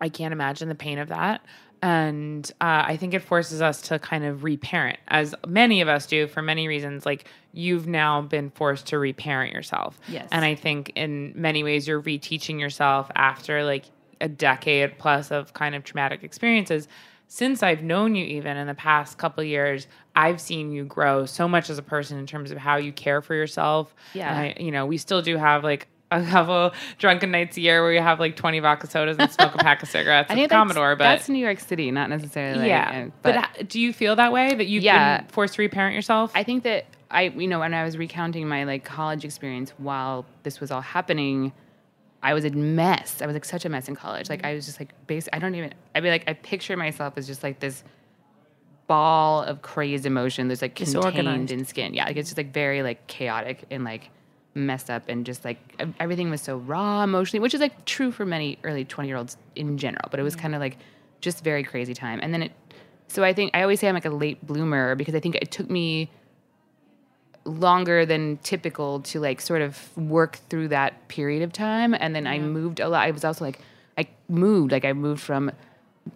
I can't imagine the pain of that. And uh, I think it forces us to kind of reparent, as many of us do for many reasons. Like you've now been forced to reparent yourself. Yes. And I think in many ways you're reteaching yourself after like a decade plus of kind of traumatic experiences. Since I've known you, even in the past couple of years, I've seen you grow so much as a person in terms of how you care for yourself. Yeah. And I, you know, we still do have like a couple drunken nights a year where we have like 20 vodka sodas and smoke a pack of cigarettes at the that's- Commodore, but that's New York City, not necessarily. yeah. uh, but, ha- do you feel that way that you've Yeah. been forced to reparent yourself? I think that I, you know, when I was recounting my like college experience while this was all happening, I was a mess. I was like such a mess in college. Like mm-hmm. I was just like base. I don't even. I mean, like I picture myself as just like this ball of crazed emotion that's like contained in skin. Yeah, like it's just like very like chaotic and like messed up and just like everything was so raw emotionally, which is like true for many early twenty year olds in general. But it was mm-hmm. kind of like just very crazy time. And then it. So I think I always say I'm like a late bloomer because I think it took me longer than typical to like sort of work through that period of time. And then i moved a lot. I was also like i moved like i moved from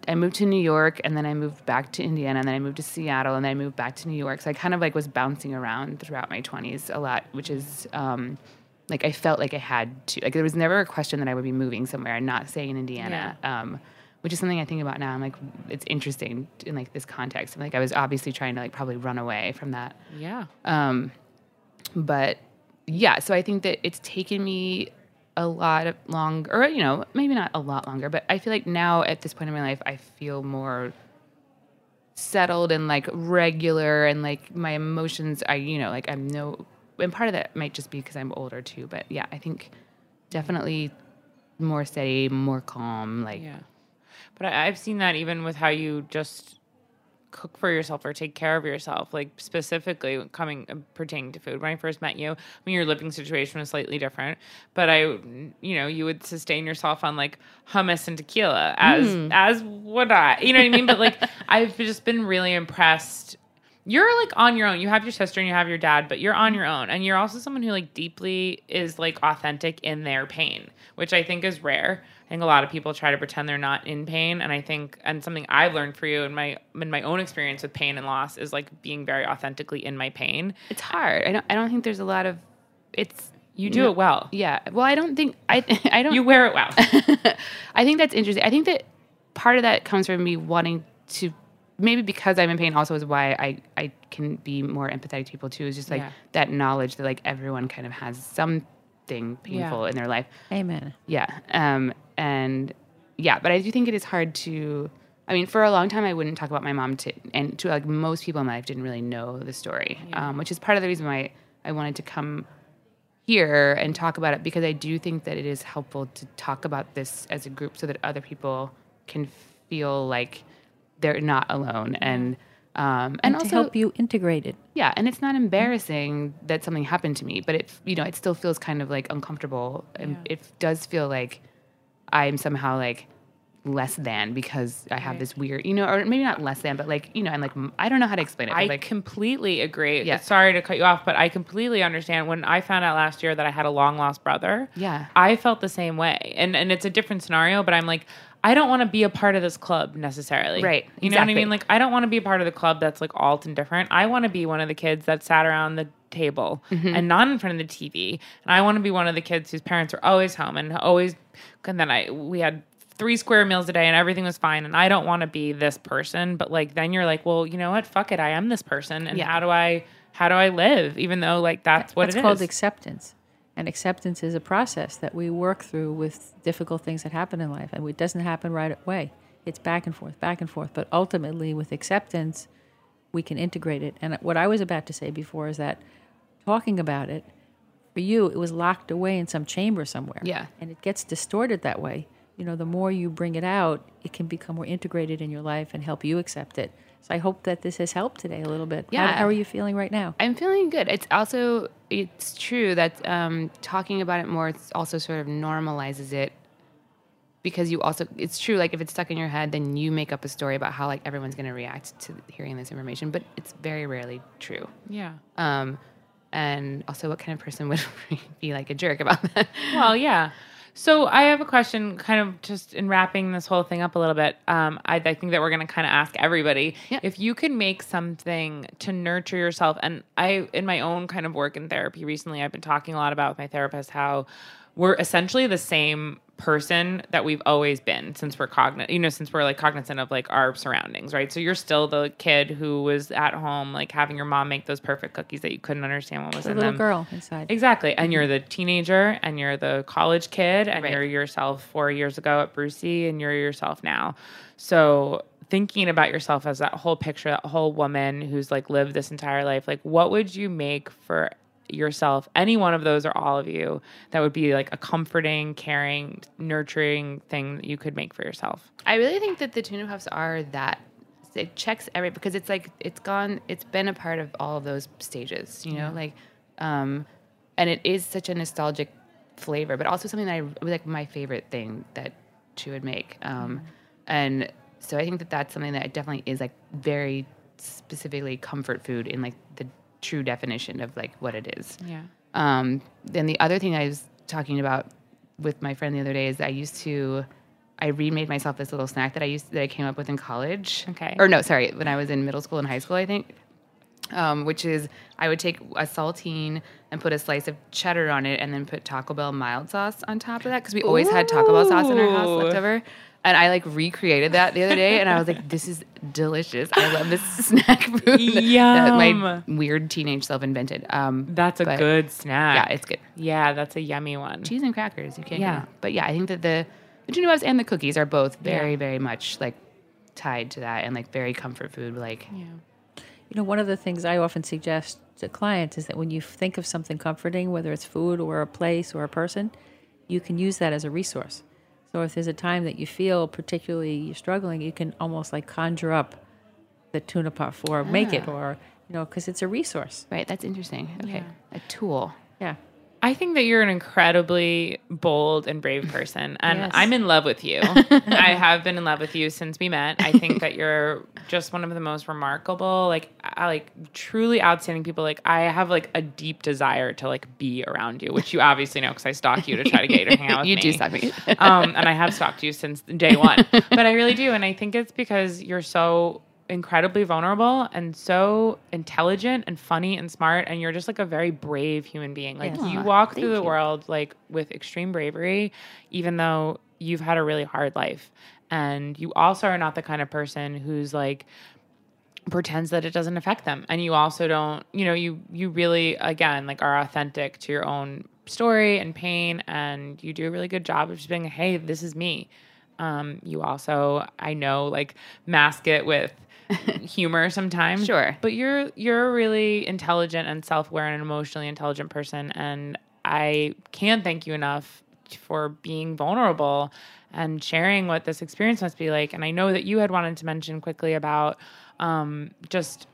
i moved to new york and then i moved back to indiana and then i moved to seattle and then i moved back to new york. So i kind of like was bouncing around throughout my 20s a lot which is um like i felt like i had to like there was never a question that i would be moving somewhere and not staying in indiana um which is something i think about now. I'm like it's interesting in like this context. I'm like i was obviously trying to like probably run away from that. Yeah. um, but yeah, so I think that it's taken me a lot of long, or you know, maybe not a lot longer, but I feel like now at this point in my life, I feel more settled and like regular, and like my emotions, I you know, like I'm no, and part of that might just be because I'm older too, but yeah, I think definitely more steady, more calm, like Yeah. But I, I've seen that even with how you just cook for yourself or take care of yourself, like specifically coming uh, pertaining to food. When I first met you, I mean, your living situation was slightly different, but I, you know, you would sustain yourself on like hummus and tequila, as as would I. You know what I mean? But like, I've just been really impressed. You're like on your own. You have your sister and you have your dad, but you're on your own, and you're also someone who like deeply is like authentic in their pain, which I think is rare. I think a lot of people try to pretend they're not in pain, and I think and something I've learned for you in my in my own experience with pain and loss is like being very authentically in my pain. it's hard. I don't, I don't think there's a lot of, it's You do it well. yeah. Well, I don't think I, I don't. You wear it well. I think that's interesting. I think that part of that comes from me wanting to maybe because I'm in pain also is why I, I can be more empathetic to people too, is just like Yeah. that knowledge that like everyone kind of has something painful Yeah. in their life. Amen. Yeah. Um and yeah, but I do think it is hard to I mean, for a long time I wouldn't talk about my mom to and to like most people in my life didn't really know the story. Um, which is part of the reason why I wanted to come here and talk about it because I do think that it is helpful to talk about this as a group so that other people can feel like they're not alone and um, and, And, also help you integrate it. yeah, and it's not embarrassing that something happened to me, but it you know it still feels kind of like uncomfortable, and it does feel like I'm somehow like less than because I have this weird, you know, or maybe not less than, but like you know, I'm like I don't know how to explain it. I like completely agree. Yeah. Sorry to cut you off, but I completely understand. When I found out last year that I had a long lost brother, Yeah. I felt the same way. And and it's a different scenario, but I'm like, I don't want to be a part of this club necessarily. Right, You know what I mean? Like I don't want to be a part of the club that's like alt and different. I want to be one of the kids that sat around the table Mm-hmm. and not in front of the TV. And I want to be one of the kids whose parents are always home and always and then I we had three square meals a day and everything was fine and I don't want to be this person but like then you're like well you know what fuck it I am this person and Yeah. how do I how do I live even though like that's what That's it is called acceptance. And acceptance is a process that we work through with difficult things that happen in life. And it doesn't happen right away. It's back and forth, back and forth. But ultimately, with acceptance, we can integrate it. And what I was about to say before is that talking about it, for you, it was locked away in some chamber somewhere. Yeah. And it gets distorted that way you know, the more you bring it out, it can become more integrated in your life and help you accept it. So I hope that this has helped today a little bit. How- Yeah. How, are you feeling right now? I'm feeling good. It's also it's true that um, talking about it more it's also sort of normalizes it because you also it's true like if it's stuck in your head then you make up a story about how like everyone's going to react to hearing this information but it's very rarely true Yeah. um and also what kind of person would be like a jerk about that Well, yeah. So I have a question, kind of just in wrapping this whole thing up a little bit. Um, I, I think that we're going to kind of ask everybody Yeah. if you could make something to nurture yourself. And I, in my own kind of work in therapy recently, I've been talking a lot about with my therapist how we're essentially the same person that we've always been since we're cognizant, you know, since we're like cognizant of like our surroundings, right? So you're still the kid who was at home, like having your mom make those perfect cookies that you couldn't understand what was The in little them. girl inside. Exactly. And mm-hmm. you're the teenager and you're the college kid and Right. you're yourself four years ago at Brucie and you're yourself now. So thinking about yourself as that whole picture, that whole woman who's like lived this entire life, like what would you make for yourself, any one of those or all of you, that would be like a comforting, caring, nurturing thing that you could make for yourself? I really think that the tuna puffs are that it checks every because it's like it's gone it's been a part of all of those stages you know like um and it is such a nostalgic flavor but also something that i like my favorite thing that she would make um and so i think that that's something that definitely is like very specifically comfort food in like the true definition of like what it is Yeah. um, then the other thing I was talking about with my friend the other day is I used to, I remade myself this little snack that I used that I came up with in college. Okay. Or no, sorry, when I was in middle school and high school, I think. Um, which is I would take a saltine and put a slice of cheddar on it, and then put Taco Bell mild sauce on top of that because we always had Taco Bell sauce in our house Ooh. left over. And I like recreated that the other day, and I was like, "This is delicious! I love this snack food that my weird teenage self invented." Um, That's a but- good snack. Yeah, it's good Yeah, that's a yummy one. cheese and crackers. You can't. Yeah. Yeah. But yeah, I think that the the tuna puffs and the cookies are both very, Yeah. very much like tied to that and like very comfort food. Like Yeah. You know, one of the things I often suggest to clients is that when you think of something comforting, whether it's food or a place or a person, you can use that as a resource. So if there's a time that you feel particularly you're struggling, you can almost like conjure up the tuna puff or make it ah. or, you know, because it's a resource. right, that's interesting. Okay, a tool. Yeah. I think that you're an incredibly bold and brave person, and Yes. I'm in love with you. I have been in love with you since we met. I think that you're just one of the most remarkable, like, I, like truly outstanding people. Like, I have like a deep desire to like be around you, which you obviously know because I stalk you to try to get you to hang out with you me. do stalk me. um, and I have stalked you since day one. But I really do, and I think it's because you're so incredibly vulnerable and so intelligent and funny and smart, and you're just like a very brave human being. Like Yes. you Aw, walk through the you. world like with extreme bravery, even though you've had a really hard life, and you also are not the kind of person who's like pretends that it doesn't affect them and you also don't you know you you really again like are authentic to your own story and pain and you do a really good job of just being hey this is me um you also i know like mask it with humor sometimes Sure. but you're you're a really intelligent and self-aware and emotionally intelligent person and i can't thank you enough for being vulnerable and sharing what this experience must be like and i know that you had wanted to mention quickly about um, just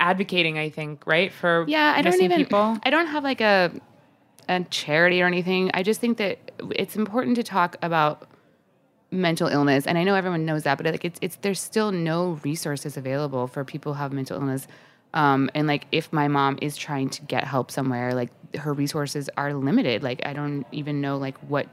advocating i think right for yeah, I don't even. people I don't have like a a charity or anything. I just think that it's important to talk about mental illness, and I know everyone knows that, but like it's it's there's still no resources available for people who have mental illness. Um, and like if my mom is trying to get help somewhere, like her resources are limited. Like I don't even know like what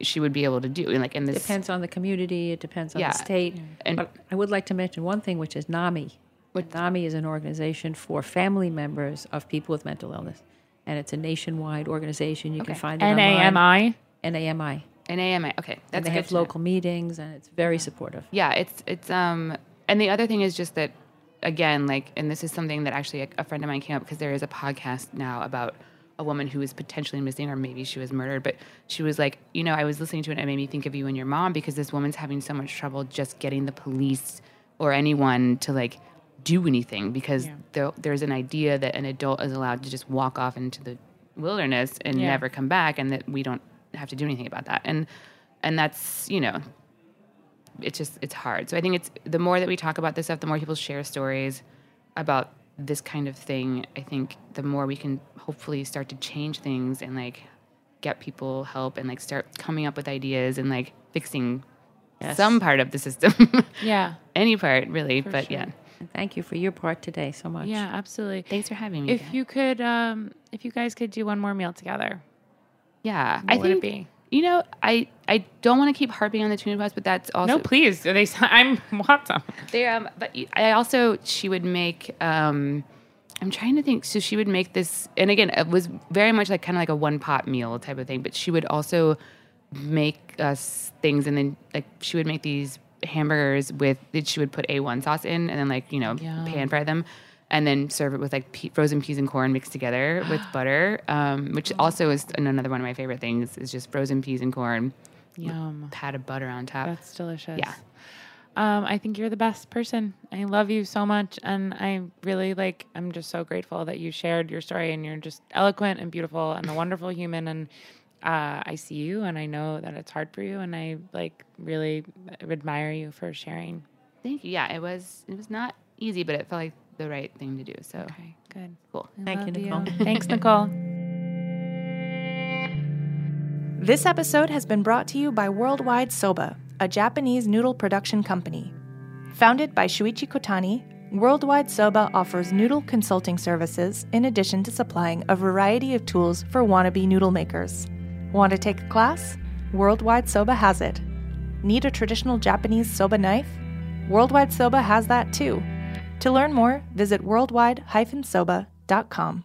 she would be able to do. And like in this depends on the community. It depends on Yeah. the state. And- but I would like to mention one thing, which is NAMI. What NAMI is an organization for family members of people with mental illness, and it's a nationwide organization. You can find it online. nami NAMI. An AMI. Okay, And that's they good have to know. local meetings, and it's very supportive. yeah it's it's um and the other thing is just that again like and this is something that actually a, a friend of mine came up because there is a podcast now about a woman who is potentially missing or maybe she was murdered but she was like you know i was listening to it and it made me think of you and your mom because this woman's having so much trouble just getting the police or anyone to like do anything because there, there's an idea that an adult is allowed to just walk off into the wilderness and Yeah. never come back and that we don't have to do anything about that and and that's you know, it's just it's hard. So I think it's the more that we talk about this stuff, the more people share stories about this kind of thing. I think the more we can hopefully start to change things and like get people help and like start coming up with ideas and like fixing some part of the system. Yeah. Any part, really. but yeah. And thank you for your part today so much. Yeah, absolutely. Thanks for having me. If again. you could, um, if you guys could do one more meal together, yeah, what I would it think be? you know, I I don't want to keep harping on the tuna puffs, but that's also No, please. They. I'm want some. They um, but I also she would make um, I'm trying to think. So she would make this, and again, it was very much like kind of like a one pot meal type of thing. But she would also make us things, and then like she would make these hamburgers with that she would put A1 sauce in, and then like you know pan fry them. And then serve it with like pe- frozen peas and corn mixed together with butter, um, which also is another one of my favorite things. Is just frozen peas and corn, Yum. pat of butter on top. That's delicious. Yeah. Um, I think you're the best person. I love you so much, and I really like. I'm just so grateful that you shared your story, and you're just eloquent and beautiful, and a wonderful human. And uh, I see you, and I know that it's hard for you, and I like really admire you for sharing. Thank you. Yeah, it was it was not easy, but it felt like the right thing to do. So Okay, good. cool. I Thank you, love Nicole. Thanks, Nicole. This episode has been brought to you by Worldwide Soba, a Japanese noodle production company. Founded by Shuichi Kotani, Worldwide Soba offers noodle consulting services in addition to supplying a variety of tools for wannabe noodle makers. Want to take a class? Worldwide Soba has it. Need a traditional Japanese soba knife? Worldwide Soba has that too. To learn more, visit worldwide-soba.com.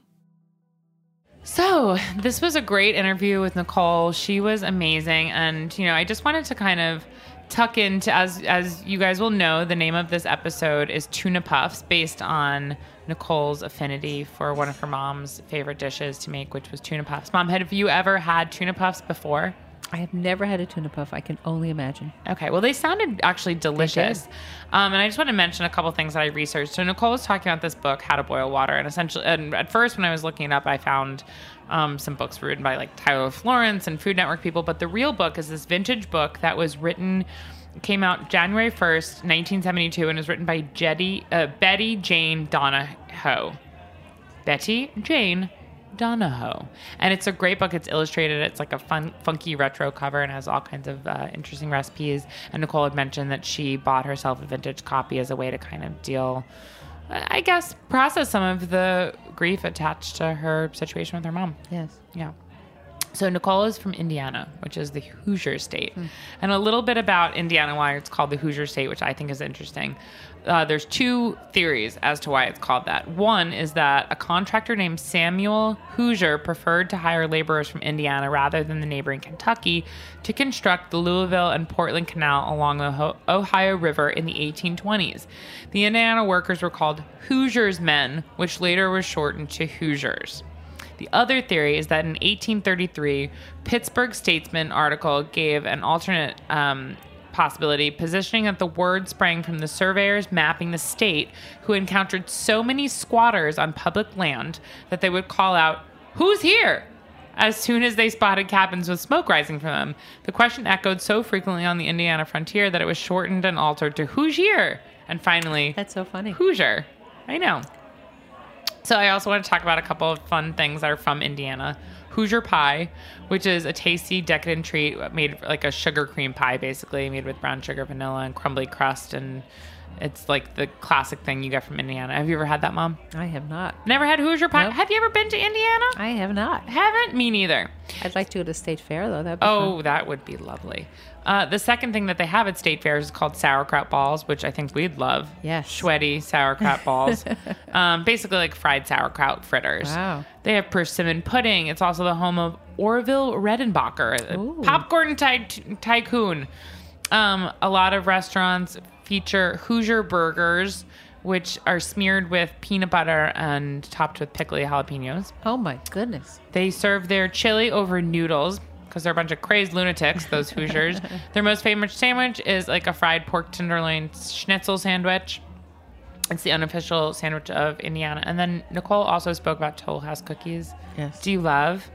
So, this was a great interview with Nicole. She was amazing and, you know, I just wanted to kind of tuck into as as you guys will know, the name of this episode is Tuna Puffs based on Nicole's affinity for one of her mom's favorite dishes to make, which was tuna puffs. Mom, have you ever had tuna puffs before? I have never had a tuna puff. I can only imagine. Okay, well, they sounded actually delicious. Um, and I just want to mention a couple things that I researched. So Nicole was talking about this book, How to Boil Water, and essentially, and at first when I was looking it up, I found um, some books written by like Tyler Florence and Food Network people. But the real book is this vintage book that was written, came out January first, nineteen seventy two, and is written by Jetty, uh, Betty Jane Donahoe. Betty Jane Donahoe. And it's a great book. It's illustrated. It's like a fun, funky retro cover and has all kinds of uh, interesting recipes. And Nicole had mentioned that she bought herself a vintage copy as a way to kind of deal, I guess, process some of the grief attached to her situation with her mom. Yes. Yeah. So Nicole is from Indiana, which is the Hoosier state, and a little bit about Indiana why it's called the Hoosier state, which I think is interesting. Uh, there's two theories as to why it's called that. One is that a contractor named Samuel Hoosier preferred to hire laborers from Indiana rather than the neighboring Kentucky to construct the Louisville and Portland Canal along the Ohio River in the 1820s. The Indiana workers were called Hoosiers men, which later was shortened to Hoosiers. The other theory is that in 1833, Pittsburgh Statesman article gave an alternate um, possibility, positioning that the word sprang from the surveyors mapping the state who encountered so many squatters on public land that they would call out, Who's here? As soon as they spotted cabins with smoke rising from them. The question echoed so frequently on the Indiana frontier that it was shortened and altered to Who's here? And finally, That's so funny. Hoosier. I know. So I also want to talk about a couple of fun things that are from Indiana. Hoosier pie, which is a tasty, decadent treat made like a sugar cream pie, basically made with brown sugar, vanilla, and crumbly crust, and it's like the classic thing you get from Indiana. Have you ever had that, Mom? I have not. Never had Hoosier pie. Nope. Have you ever been to Indiana? I have not. Haven't. Me neither. I'd like to go to State Fair though. That'd Oh, fun. that would be lovely. Uh, the second thing that they have at state fairs is called sauerkraut balls, which I think we'd love. Yes. Sweaty sauerkraut balls. um, basically like fried sauerkraut fritters. Wow. They have persimmon pudding. It's also the home of Orville Redenbacher, Ooh. popcorn ty- tycoon. Um, a lot of restaurants feature Hoosier burgers, which are smeared with peanut butter and topped with pickly jalapenos. Oh my goodness. They serve their chili over noodles because they're a bunch of crazed lunatics, those Hoosiers. their most famous sandwich is like a fried pork tenderloin schnitzel sandwich. It's the unofficial sandwich of Indiana. And then Nicole also spoke about Toll House cookies. Yes. Do you love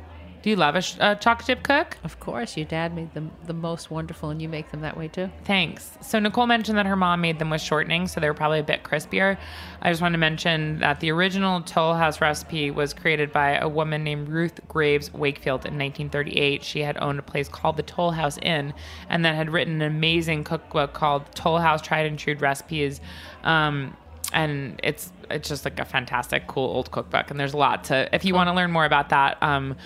Do you love a, sh- a chocolate chip cook? Of course, your dad made them the most wonderful, and you make them that way too. Thanks. So Nicole mentioned that her mom made them with shortening, so they were probably a bit crispier. I just want to mention that the original Toll House recipe was created by a woman named Ruth Graves Wakefield in 1938. She had owned a place called the Toll House Inn, and then had written an amazing cookbook called Toll House Tried and True Recipes. Um, and it's it's just like a fantastic, cool old cookbook. And there's a lot to. If you want to learn more about that, um,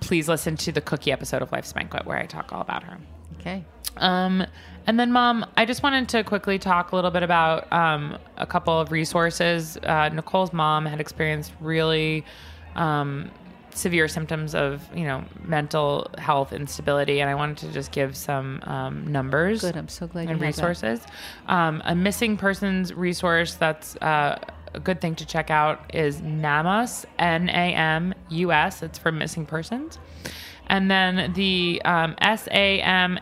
please listen to the cookie episode of Life's Banquet where I talk all about her. Okay. Um, and then, Mom, I just wanted to quickly talk a little bit about um, a couple of resources. Uh, Nicole's mom had experienced really um, severe symptoms of, you know, mental health instability, and I wanted to just give some um, numbers. Good. I'm so glad and resources. Um, a missing persons resource that's uh, a good thing to check out is NAMUS, N A M U S. It's for missing persons. And then the um, SAMHSA's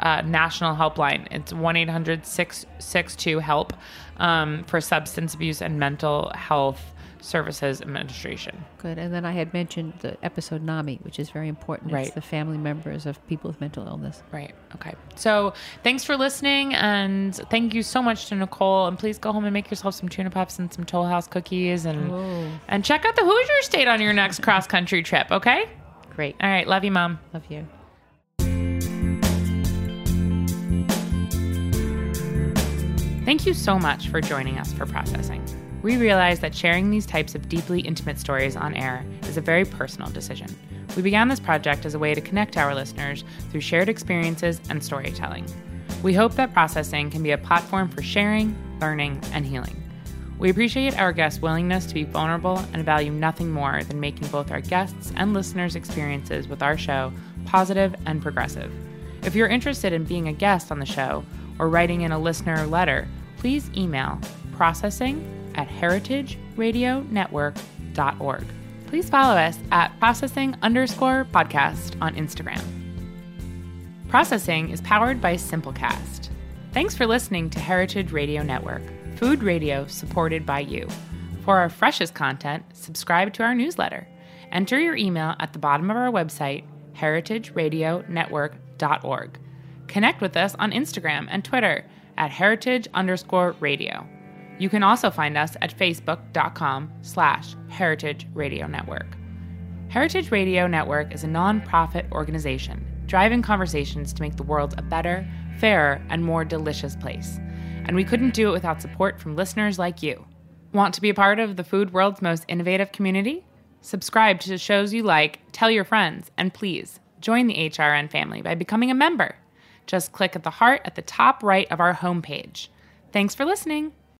uh, National Helpline. It's 1 800 662 HELP um, for Substance Abuse and Mental Health Services Administration. Good. And then I had mentioned the episode NAMI, which is very important. Right. It's the family members of people with mental illness. Right. Okay. So thanks for listening, and thank you so much to Nicole. And please go home and make yourself some tuna puffs and some Toll House cookies, and Oh. and check out the Hoosier State on your next cross country trip. Okay. Great. All right. Love you, mom. Love you. Thank you so much for joining us for processing. We realize that sharing these types of deeply intimate stories on air is a very personal decision. We began this project as a way to connect our listeners through shared experiences and storytelling. We hope that processing can be a platform for sharing, learning, and healing. We appreciate our guests' willingness to be vulnerable and value nothing more than making both our guests' and listeners' experiences with our show positive and progressive. If you're interested in being a guest on the show or writing in a listener letter, please email processing at heritageradionetwork.org. Please follow us at processing underscore podcast on Instagram. Processing is powered by Simplecast. Thanks for listening to Heritage Radio Network, food radio supported by you. For our freshest content, subscribe to our newsletter. Enter your email at the bottom of our website, heritageradionetwork.org. Connect with us on Instagram and Twitter at heritage underscore radio. You can also find us at facebook.com slash heritage radio network. Heritage Radio Network is a nonprofit organization driving conversations to make the world a better, fairer, and more delicious place. And we couldn't do it without support from listeners like you. Want to be a part of the food world's most innovative community? Subscribe to the shows you like, tell your friends, and please join the HRN family by becoming a member. Just click at the heart at the top right of our homepage. Thanks for listening.